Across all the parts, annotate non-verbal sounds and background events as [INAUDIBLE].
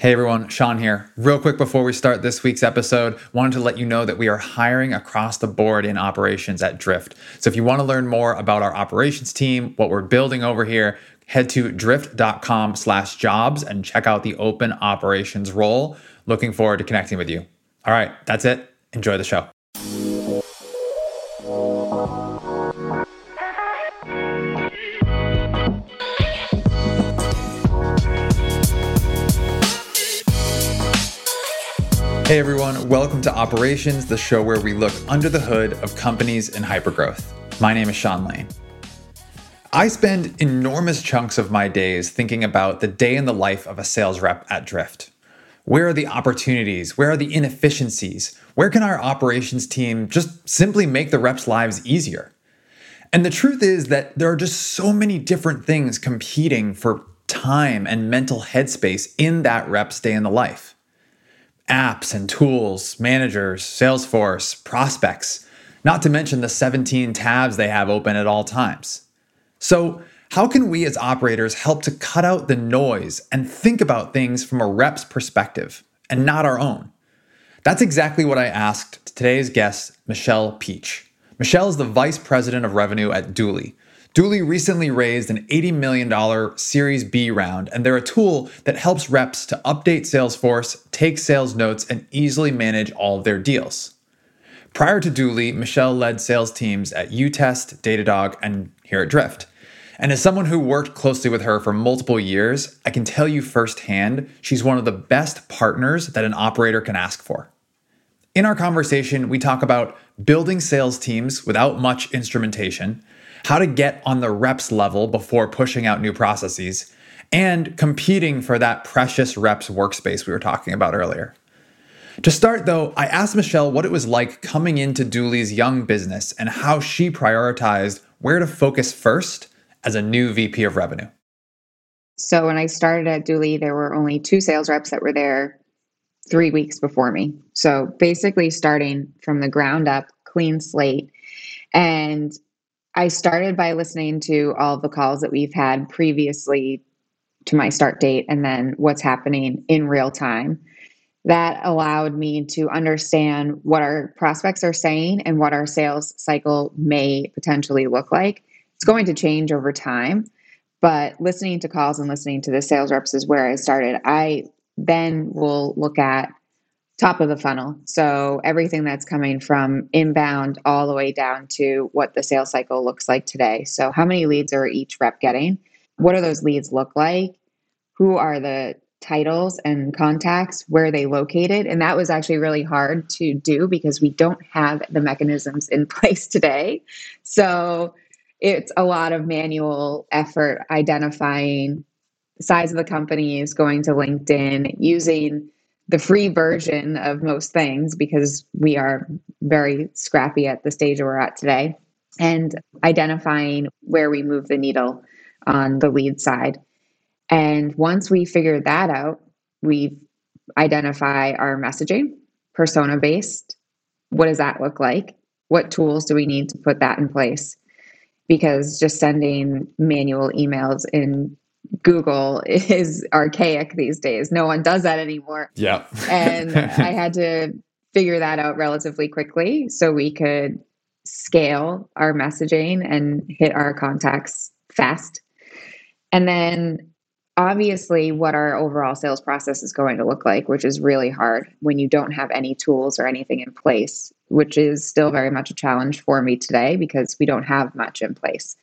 Hey everyone, Sean here. Real quick before we start this week's episode, wanted to let you know that we are hiring across the board in operations at Drift. So if you want to learn more about our operations team, what we're building over here, head to drift.com slash jobs and check out the open operations role. Looking forward to connecting with you. All right, that's it. Enjoy the show. Hey everyone, welcome to Operations, the show where we look under the hood of companies in hypergrowth. My name is Sean Lane. I spend enormous chunks of my days thinking about the day in the life of a sales rep at Drift. Where are the opportunities? Where are the inefficiencies? Where can our operations team just simply make the reps' lives easier? And the truth is that there are just so many different things competing for time and mental headspace in that rep's day in the life apps and tools, managers, Salesforce, prospects, not to mention the 17 tabs they have open at all times. So, how can we as operators help to cut out the noise and think about things from a rep's perspective and not our own? That's exactly what I asked today's guest, Michelle Peach. Michelle is the Vice President of Revenue at Dooly, Dooly recently raised an $80 million Series B round, and they're a tool that helps reps to update Salesforce, take sales notes, and easily manage all of their deals. Prior to Dooly, Michelle led sales teams at Utest, Datadog, and here at Drift. And as someone who worked closely with her for multiple years, I can tell you firsthand she's one of the best partners that an operator can ask for. In our conversation, we talk about building sales teams without much instrumentation how to get on the reps level before pushing out new processes, and competing for that precious reps workspace we were talking about earlier. To start, though, I asked Michelle what it was like coming into Dooly's young business and how she prioritized where to focus first as a new VP of revenue. So, when I started at Dooly, there were only two sales reps that were there three weeks before me. So, basically, starting from the ground up, clean slate. And I started by listening to all the calls that we've had previously to my start date and then what's happening in real time. That allowed me to understand what our prospects are saying and what our sales cycle may potentially look like. It's going to change over time, but listening to calls and listening to the sales reps is where I started. I then will look at top of the funnel. So everything that's coming from inbound all the way down to what the sales cycle looks like today. So how many leads are each rep getting? What do those leads look like? Who are the titles and contacts? Where are they located? And that was actually really hard to do because we don't have the mechanisms in [LAUGHS] place today. So it's a lot of manual effort identifying the size of the companies, going to LinkedIn, using the free version of most things because we are very scrappy at the stage we're at today and identifying where we move the needle on the lead side. And once we figure that out, we identify our messaging, persona based. What does that look like? What tools do we need to put that in place? Because just sending manual emails in Google is archaic these days. No one does that anymore. Yeah. and [LAUGHS] I had to figure that out relatively quickly so we could scale our messaging and hit our contacts fast. And then obviously what our overall sales process is going to look like, which is really hard when you don't have any tools or anything in place, which is still very much a challenge for me today because we don't have much in place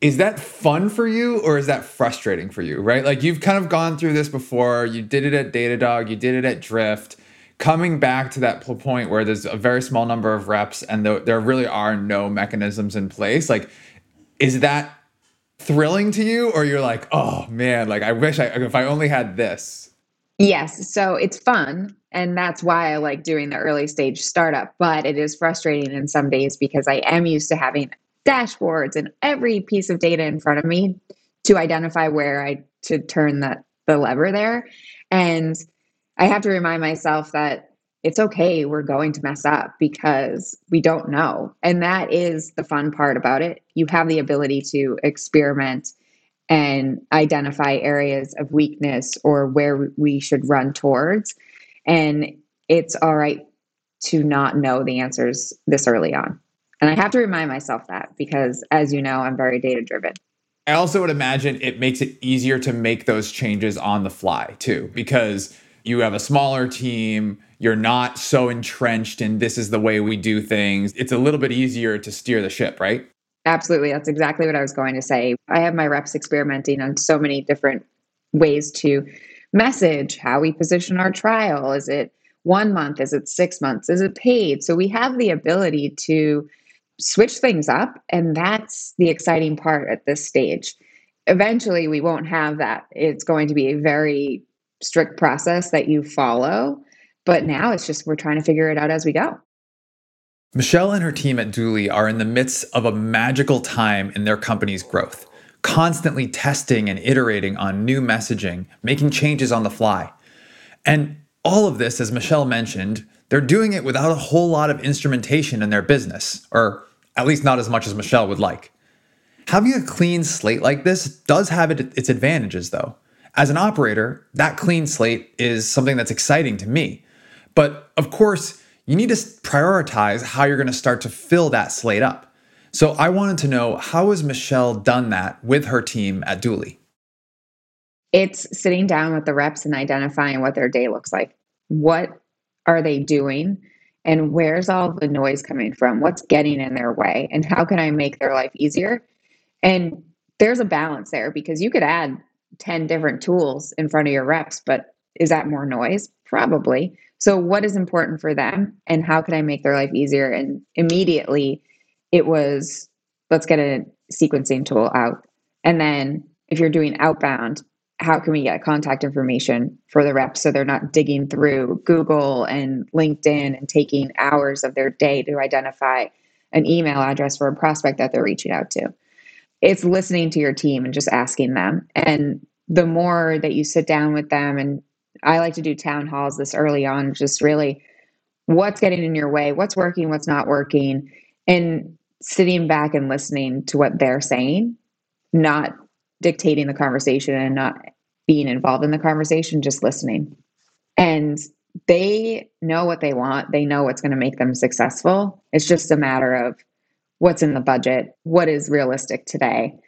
is that fun for you or is that frustrating for you right? Like you've kind of gone through this before. You did it at datadog. You did it at drift. Coming back to that point where there's a very small number of reps and there really are no mechanisms in place like is that thrilling to you or you're like oh man like i wish i if i only had this yes so it's fun and that's why i like doing the early stage startup but it is frustrating in some days because i am used to having dashboards and every piece of data in front of me to identify where I should turn that the lever there. And I have to remind myself that it's okay, we're going to mess up because we don't know. And that is the fun part about it. You have the ability to experiment and identify areas of weakness or where we should run towards. And it's all right to not know the answers this early on. And I have to remind myself that because, as you know, I'm very data driven. I also would imagine it makes it easier to make those changes on the fly too, because you have a smaller team, you're not so entrenched in this is the way we do things. It's a little bit easier to steer the ship, right? Absolutely. That's exactly what I was going to say. I have my reps experimenting on so many different ways to message how we position our trial. Is it one month? Is it six months? Is it paid? So we have the ability to switch things up. And that's the exciting part at this stage. Eventually, we won't have that. It's going to be a very strict process that you follow. But now it's just we're trying to figure it out as we go. Michelle and her team at Dooly are in the midst of a magical time in their company's growth, constantly testing and iterating on new messaging, making changes on the fly. And all of this, as Michelle mentioned, they're doing it without a whole lot of instrumentation in their business, or at least not as much as Michelle would like. Having a clean slate like this does have its advantages, though. As an operator, that clean slate is something that's exciting to me. But of course, you need to prioritize how you're going to start to fill that slate up. So I wanted to know how has Michelle done that with her team at Dooly? It's sitting down with the reps and identifying what their day looks like. What are they doing? And where's all the noise coming from? What's getting in their way? And how can I make their life easier? And there's a balance there because you could add 10 different tools in front of your reps, but is that more noise? Probably. So, what is important for them and how can I make their life easier? And immediately it was let's get a sequencing tool out. And then if you're doing outbound, how can we get contact information for the reps so they're not digging through Google and LinkedIn and taking hours of their day to identify an email address for a prospect that they're reaching out to? It's listening to your team and just asking them. And the more that you sit down with them, and I like to do town halls this early on, just really what's getting in your way, what's working, what's not working, and sitting back and listening to what they're saying, not dictating the conversation and not being involved in the conversation, just listening. And they know what they want, they know what's going to make them successful. It's just a matter of what's in the budget, what is realistic today.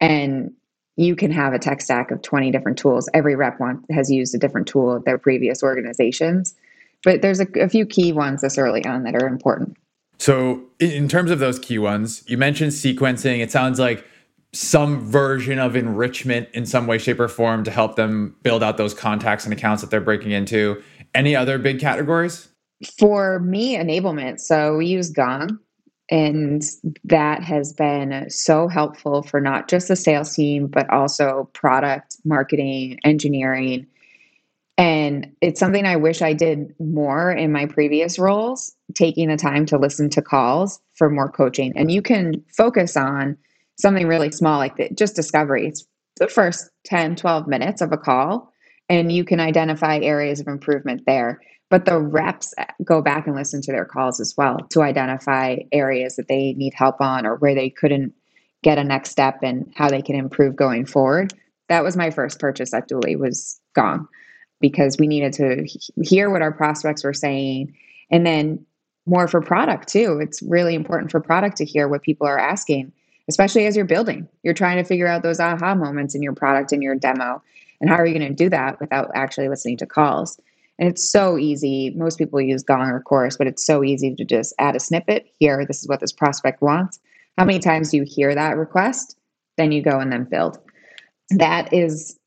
And you can have a tech stack of 20 different tools. Every rep want, has used a different tool at their previous organizations. But there's a, a few key ones this early on that are important. So, in terms of those key ones, you mentioned sequencing. It sounds like some version of enrichment in some way, shape, or form to help them build out those contacts and accounts that they're breaking into. Any other big categories? For me, enablement. So we use Gong, and that has been so helpful for not just the sales team, but also product, marketing, engineering. And it's something I wish I did more in my previous roles, taking the time to listen to calls for more coaching. And you can focus on something really small like that, just discovery. It's the first 10, 12 minutes of a call, and you can identify areas of improvement there. But the reps uh, go back and listen to their calls as well to identify areas that they need help on or where they couldn't get a next step and how they can improve going forward. That was my first purchase at Dooly was Gong because we needed to hear what our prospects were saying and then more for product too. It's really important for product to hear what people are asking especially as you're building. You're trying to figure out those aha moments in your product and your demo. And how are you going to do that without actually listening to calls? And it's so easy. Most people use Gong or Chorus, but it's so easy to just add a snippet. Here, this is what this prospect wants. How many times do you hear that request? Then you go and then build. That is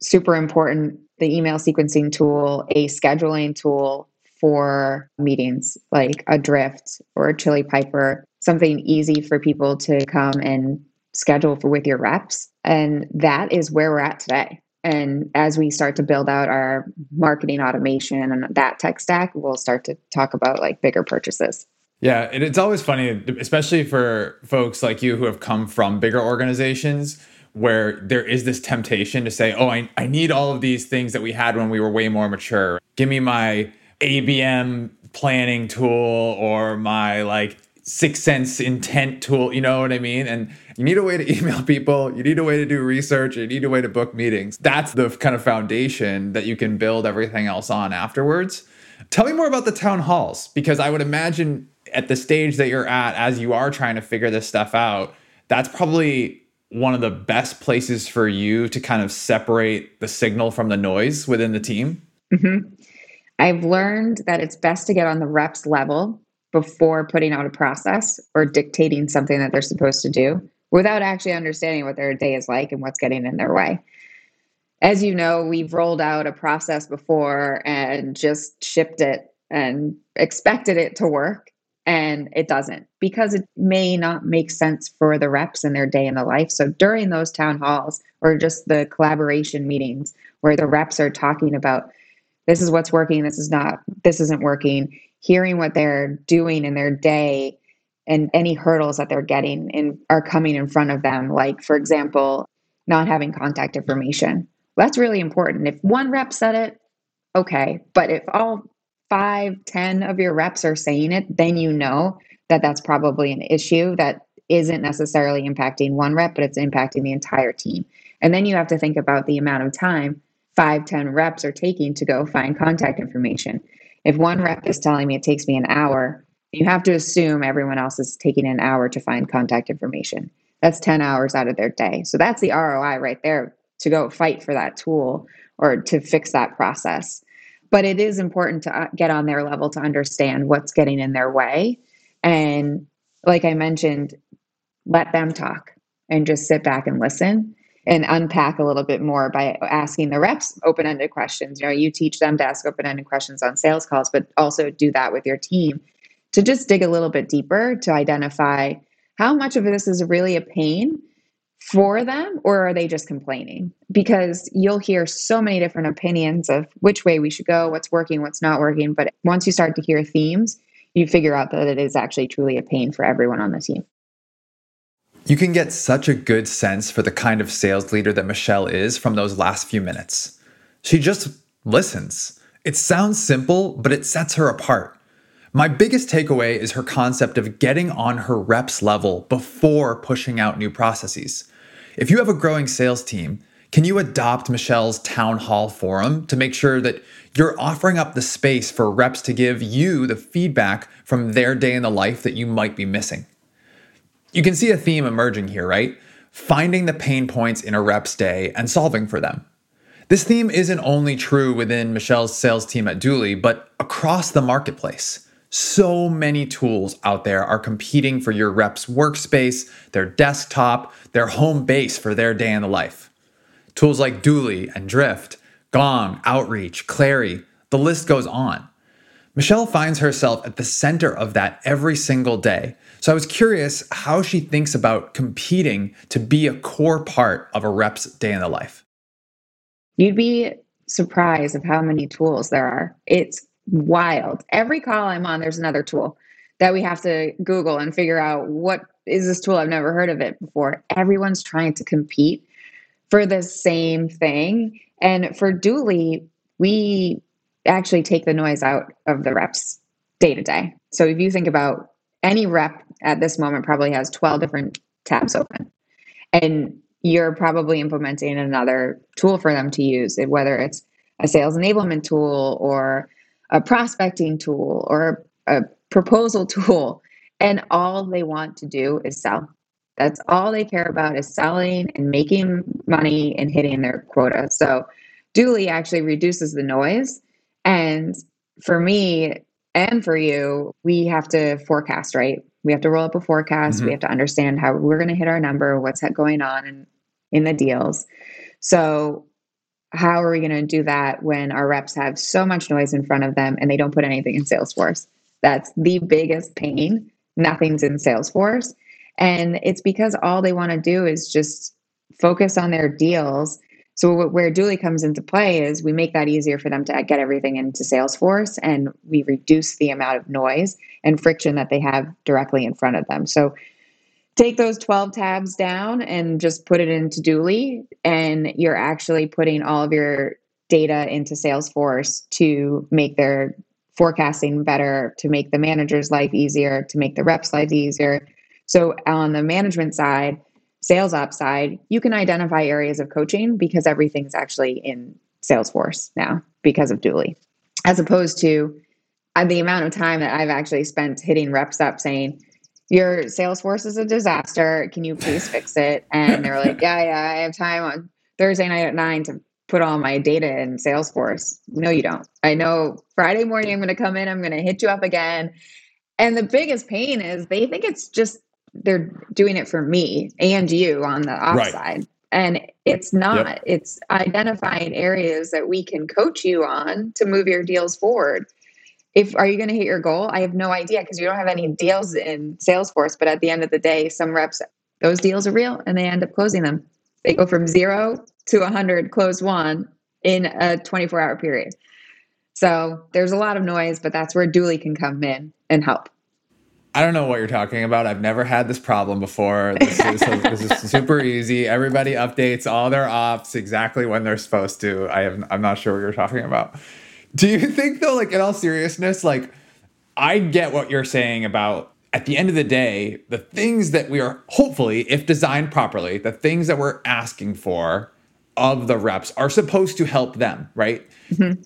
super important. The email sequencing tool, a scheduling tool for meetings like a Drift or a Chili Piper, something easy for people to come and schedule for with your reps. And that is where we're at today. And as we start to build out our marketing automation and that tech stack, we'll start to talk about like bigger purchases. Yeah, and it's always funny, especially for folks like you who have come from bigger organizations where there is this temptation to say, oh, I, I need all of these things that we had when we were way more mature. Give me my ABM planning tool or my like 6sense intent tool. You know what I mean? And you need a way to [LAUGHS] email people, you need a way to do research, you need a way to book meetings. That's the kind of foundation that you can build everything else on afterwards. Tell me more about the town halls because I would imagine at the stage that you're at as you are trying to figure this stuff out, that's probably one of the best places for you to kind of separate the signal from the noise within the team. Mm-hmm. I've learned that it's best to get on the reps level before putting out a process or dictating something that they're supposed to do without actually understanding what their day is like and what's getting in their way. As you know, we've rolled out a process before and just shipped it and expected it to work and it doesn't because it may not make sense for the reps in their day in the life. So during those town halls or just the collaboration meetings where the reps are talking about this is what's working, this is not, this isn't working, hearing what they're doing in their day and any hurdles that they're getting and are coming in front of them. Like, for example, not having contact information. That's really important. If one rep said it, okay. But if all five, ten of your reps are saying it, then you know that that's probably an issue that isn't necessarily impacting one rep, but it's impacting the entire team. And then you have to think about the amount of time five, ten reps are taking to go find contact information. If one rep is telling me it takes me an hour, you have to assume everyone else is taking an hour to find contact information. That's 10 hours out of their day. So that's the ROI right there to go fight for that tool or to fix that process. But it is important to uh, get on their level to understand what's getting in their way. And like I mentioned, let them talk and just sit back and listen and unpack a little bit more by asking the reps open-ended questions. You know, you teach them to ask open-ended questions on sales calls, but also do that with your team to just dig a little bit deeper to identify how much of this is really a pain for them or are they just complaining? Because you'll hear so many different opinions of which way we should go, what's working, what's not working, but once you start to hear themes, you figure out that it is actually truly a pain for everyone on the team. You can get such a good sense for the kind of sales leader that Michelle is from those last few minutes. She just listens. It sounds simple, but it sets her apart. My biggest takeaway is her concept of getting on her reps level before pushing out new processes. If you have a growing sales team, can you adopt Michelle's town hall forum to make sure that you're offering up the space for reps to give you the feedback from their day in the life that you might be missing? You can see a theme emerging here, right? Finding the pain points in a rep's day and solving for them. This theme isn't only true within Michelle's sales team at Dooly, but across the marketplace. So many tools out there are competing for your rep's workspace, their desktop, their home base for their day in the life. Tools like Dooly and Drift, Gong, Outreach, Clari, the list goes on. Michelle finds herself at the center of that every single day. So I was curious how she thinks about competing to be a core part of a rep's day in the life. You'd be surprised of how many tools there are. It's wild. Every call I'm on, there's another tool that we have to Google and figure out what is this tool? I've never heard of it before. Everyone's trying to compete for the same thing. And for Dooly, we actually take the noise out of the reps day to day. So if you think about any rep at this moment probably has 12 different tabs open. And you're probably implementing another tool for them to use, whether it's a sales enablement tool or a prospecting tool or a proposal [LAUGHS] tool. And all they want to do is sell. That's all they care about is selling and making money and hitting their quota. So Dooly actually reduces the noise and for me and for you, we have to forecast, right? We have to roll up a forecast. Mm-hmm. We have to understand how we're going to hit our number, what's going on in, in the deals. So, how are we going to do that when our reps have so much noise in front of them and they don't put anything in Salesforce? That's the biggest pain. Nothing's in Salesforce. And it's because all they want to do is just focus on their deals so where Dooly comes into play is we make that easier for them to get everything into Salesforce and we reduce the amount of noise and friction that they have directly in front of them. So take those 12 tabs down and just put it into Dooly and you're actually putting all of your data into Salesforce to make their forecasting better, to make the manager's life easier, to make the reps' life easier. So on the management side, sales ops side, you can identify areas of coaching because everything's actually in Salesforce now because of Dooly, as opposed to uh, the amount of time that I've actually spent hitting reps up saying, your Salesforce is a disaster. Can you please fix it? And they're like, yeah, yeah, I have time on Thursday night at nine to put all my data in Salesforce. No, you don't. I know Friday morning I'm going to come in, I'm going to hit you up again. And the biggest pain is they think it's just they're doing it for me and you on the off right. side. And it's not. Yep. It's identifying areas that we can coach you on to move your deals forward. If are you going to hit your goal? I have no idea because you don't have any deals in Salesforce. But at the end of the day, some reps those deals are real and they end up closing them. They go from zero to 100 close one in a 24 hour period. So there's a lot of noise, but that's where Dooly can come in and help. I don't know what you're talking about. I've never had this problem before. This is, this is [LAUGHS] super easy. Everybody updates all their ops exactly when they're supposed to. I have, I'm not sure what you're talking about. Do you think though, like in all seriousness, like I get what you're saying about at the end of the day, the things that we are hopefully, if designed properly, the things that we're asking for of the reps are supposed to help them, right? Mm-hmm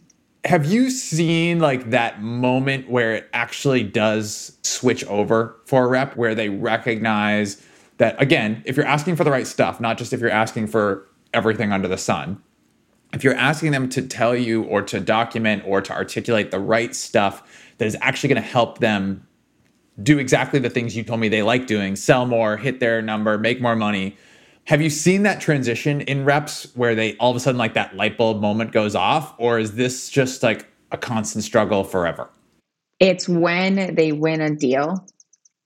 have you seen like that moment where it actually does switch over for a rep where they recognize that again if you're asking for the right stuff not just if you're asking for everything under the sun if you're asking them to tell you or to document or to articulate the right stuff that is actually going to help them do exactly the things you told me they like doing sell more hit their number make more money have you seen that transition in reps where they all of a sudden like that light bulb moment goes off, or is this just like a constant struggle forever? It's when they win a deal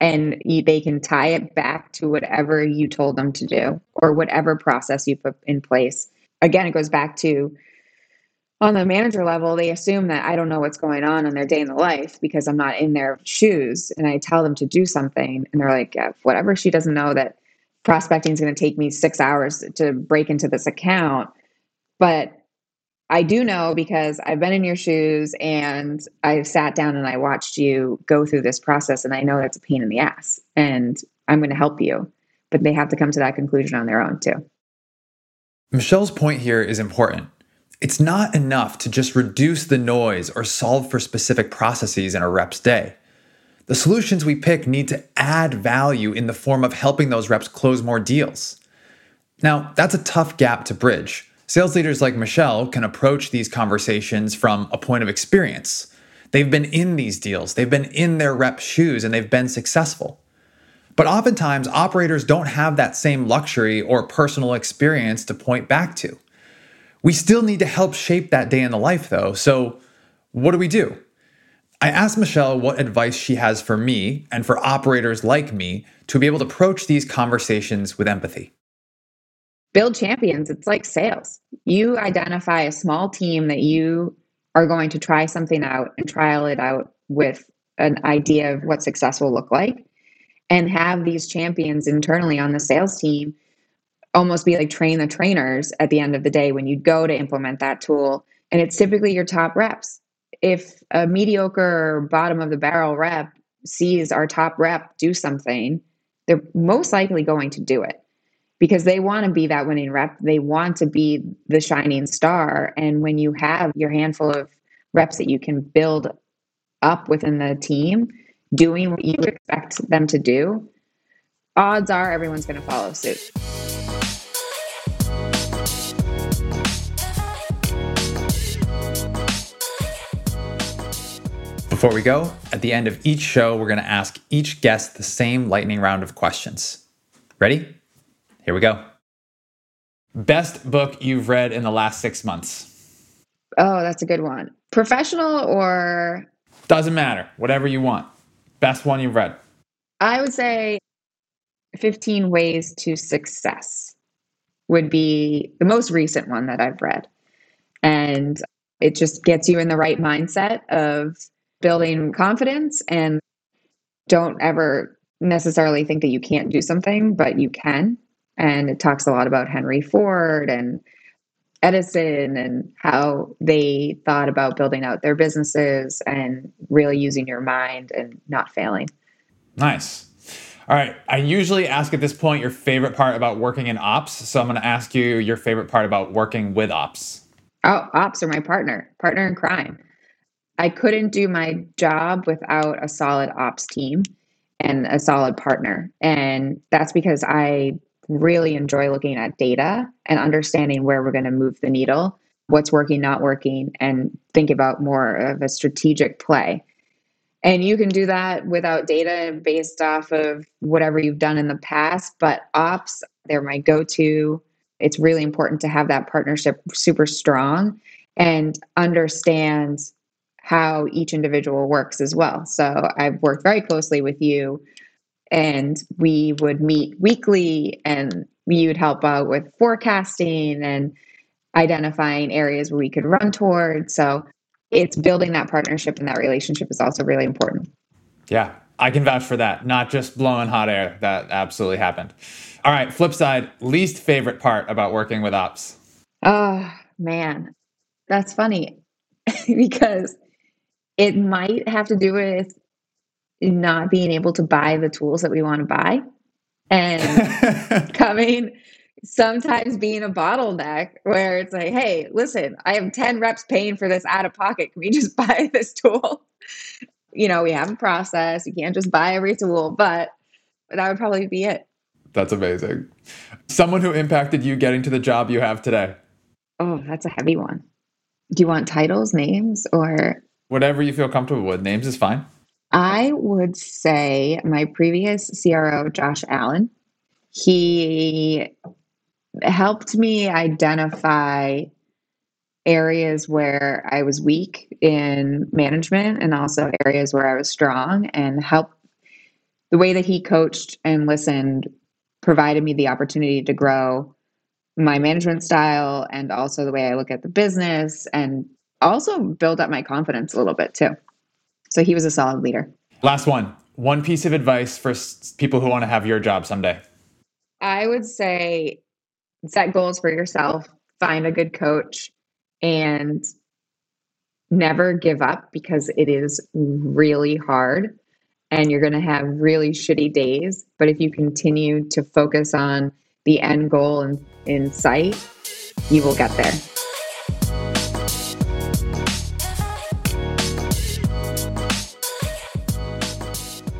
and they can tie it back to whatever you told them to do or whatever process you put in place. Again, it goes back to on the manager level, they assume that I don't know what's going on in their day in the life because I'm not in their shoes and I tell them to do something and they're like, yeah, whatever. She doesn't know that prospecting is going to take me six hours to break into this account. But I do know because I've been in your shoes and I've sat down and I watched you go through this process, and I know that's a pain in the ass. And I'm going to help you. But they have to come to that conclusion on their own, too. Michelle's point here is important. It's not enough to just reduce the noise or solve for specific processes in a rep's day. The solutions we pick need to add value in the form of helping those reps close more deals. Now, that's a tough gap to bridge. Sales leaders like Michelle can approach these conversations from a point of experience. They've been in these deals, they've been in their rep shoes, and they've been successful. But oftentimes, operators don't have that same luxury or personal experience to point back to. We still need to help shape that day in the life, though. So, what do we do? I asked Michelle what advice she has for me and for operators like me to be able to approach these conversations with empathy. Build champions. It's like sales. You identify a small team that you are going to try something out and trial it out with an idea of what success will look like and have these champions internally on the sales team almost be like train the trainers at the end of the day when you go to implement that tool and it's typically your top reps if a mediocre bottom of the barrel rep sees our top rep do something, they're most likely going to do it because they want to be that winning rep. They want to be the shining star. And when you have your handful of reps that you can build up within the team, doing what you expect them to do, odds are everyone's going to follow suit. Before we go, at the end of each show, we're going to ask each guest the same lightning round of questions. Ready? Here we go. Best book you've read in the last six months? Oh, that's a good one. Professional or? Doesn't matter. Whatever you want. Best one you've read? I would say 15 Ways to Success would be the most recent one that I've read. And it just gets you in the right mindset of building confidence and don't ever necessarily think that you can't do something, but you can. And it talks a lot about Henry Ford and Edison and how they thought about building out their businesses and really using your mind and not failing. Nice. All right. I usually ask at this point your favorite part about working in ops. So I'm going to ask you your favorite part about working with ops. Oh, ops are my partner, partner in crime. I couldn't do my job without a solid ops team and a solid partner. And that's because I really enjoy looking at data and understanding where we're going to move the needle, what's working, not working, and think about more of a strategic play. And you can do that without data based off of whatever you've done in the past. But ops, they're my go to. It's really important to have that partnership super strong and understand how each individual works as well. So I've worked very closely with you and we would meet weekly and you would help out with forecasting and identifying areas where we could run towards. So it's building that partnership and that relationship is also really important. Yeah, I can vouch for that. Not just blowing hot air. That absolutely happened. All right, flip side, least favorite part about working with ops. Oh, man. That's funny [LAUGHS] because it might have to do with not being able to buy the tools that we want to buy and [LAUGHS] coming sometimes being a bottleneck where it's like, hey, listen, I have 10 reps paying for this out of pocket. Can we just [LAUGHS] buy this tool? You know, we have a process. You can't just buy every tool, but that would probably be it. That's amazing. Someone who impacted you getting to the job you have today. Oh, that's a heavy one. Do you want titles, names, or whatever you feel comfortable with? Names is fine. I would say my previous CRO, Josh Allen, he helped me identify areas where I was weak in management and also areas where I was strong and help the way that he coached and listened provided me the opportunity to grow my management style and also the way I look at the business and also build up my confidence a little bit too. So he was a solid leader. Last one. One piece of advice for people who want to have your job someday. I would say set goals for yourself, find a good coach, and never give up because it is really hard and you're going to have really shitty days. But if you continue to focus on the end goal in, in sight, you will get there.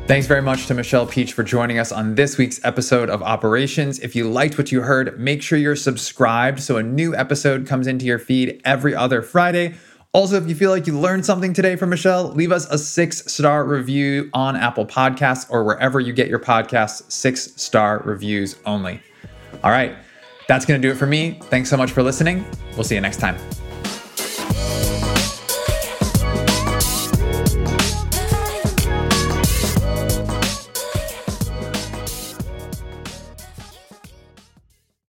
Thanks very much to Michelle Peach for joining us on this week's episode of Operations. If you liked what you heard, make sure you're subscribed so a new episode comes into your feed every other Friday. Also, if you feel like you learned something today from Michelle, leave us a six star review on Apple Podcasts or wherever you get your podcasts, six star reviews only. All right, that's going to do it for me. Thanks so much for listening. We'll see you next time.